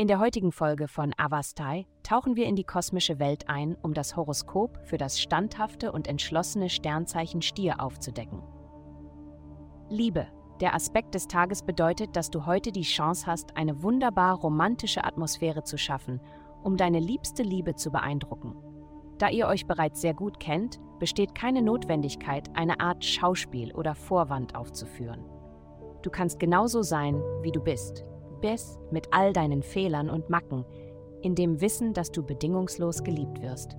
In der heutigen Folge von Avastai tauchen wir in die kosmische Welt ein, um das Horoskop für das standhafte und entschlossene Sternzeichen Stier aufzudecken. Liebe. Der Aspekt des Tages bedeutet, dass du heute die Chance hast, eine wunderbar romantische Atmosphäre zu schaffen, um deine liebste Liebe zu beeindrucken. Da ihr euch bereits sehr gut kennt, besteht keine Notwendigkeit, eine Art Schauspiel oder Vorwand aufzuführen. Du kannst genauso sein, wie du bist, bis mit all deinen Fehlern und Macken, in dem Wissen, dass du bedingungslos geliebt wirst.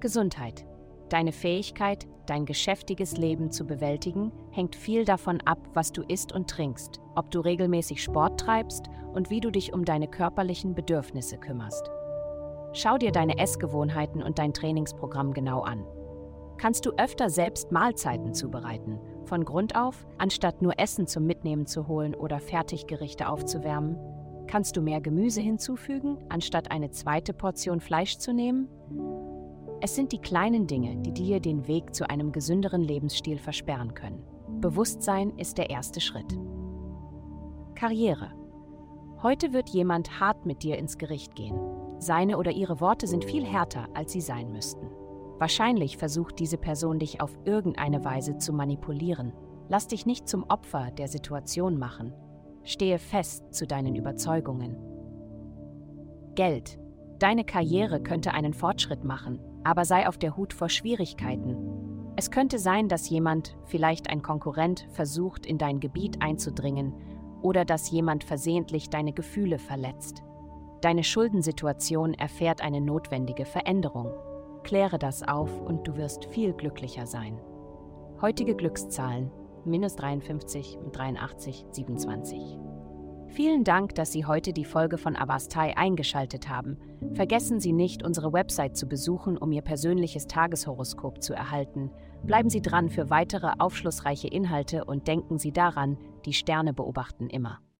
Gesundheit. Deine Fähigkeit, dein geschäftiges Leben zu bewältigen, hängt viel davon ab, was du isst und trinkst, ob du regelmäßig Sport treibst und wie du dich um deine körperlichen Bedürfnisse kümmerst. Schau dir deine Essgewohnheiten und dein Trainingsprogramm genau an. Kannst du öfter selbst Mahlzeiten zubereiten, von Grund auf, anstatt nur Essen zum Mitnehmen zu holen oder Fertiggerichte aufzuwärmen? Kannst du mehr Gemüse hinzufügen, anstatt eine zweite Portion Fleisch zu nehmen? Es sind die kleinen Dinge, die dir den Weg zu einem gesünderen Lebensstil versperren können. Bewusstsein ist der erste Schritt. Karriere. Heute wird jemand hart mit dir ins Gericht gehen. Seine oder ihre Worte sind viel härter, als sie sein müssten. Wahrscheinlich versucht diese Person dich auf irgendeine Weise zu manipulieren. Lass dich nicht zum Opfer der Situation machen. Stehe fest zu deinen Überzeugungen. Geld. Deine Karriere könnte einen Fortschritt machen, aber sei auf der Hut vor Schwierigkeiten. Es könnte sein, dass jemand, vielleicht ein Konkurrent, versucht, in dein Gebiet einzudringen oder dass jemand versehentlich deine Gefühle verletzt. Deine Schuldensituation erfährt eine notwendige Veränderung. Kläre das auf und du wirst viel glücklicher sein. Heutige Glückszahlen: minus 53, 83, 27. Vielen Dank, dass Sie heute die Folge von Avastai eingeschaltet haben. Vergessen Sie nicht, unsere Website zu besuchen, um Ihr persönliches Tageshoroskop zu erhalten. Bleiben Sie dran für weitere aufschlussreiche Inhalte und denken Sie daran, die Sterne beobachten immer.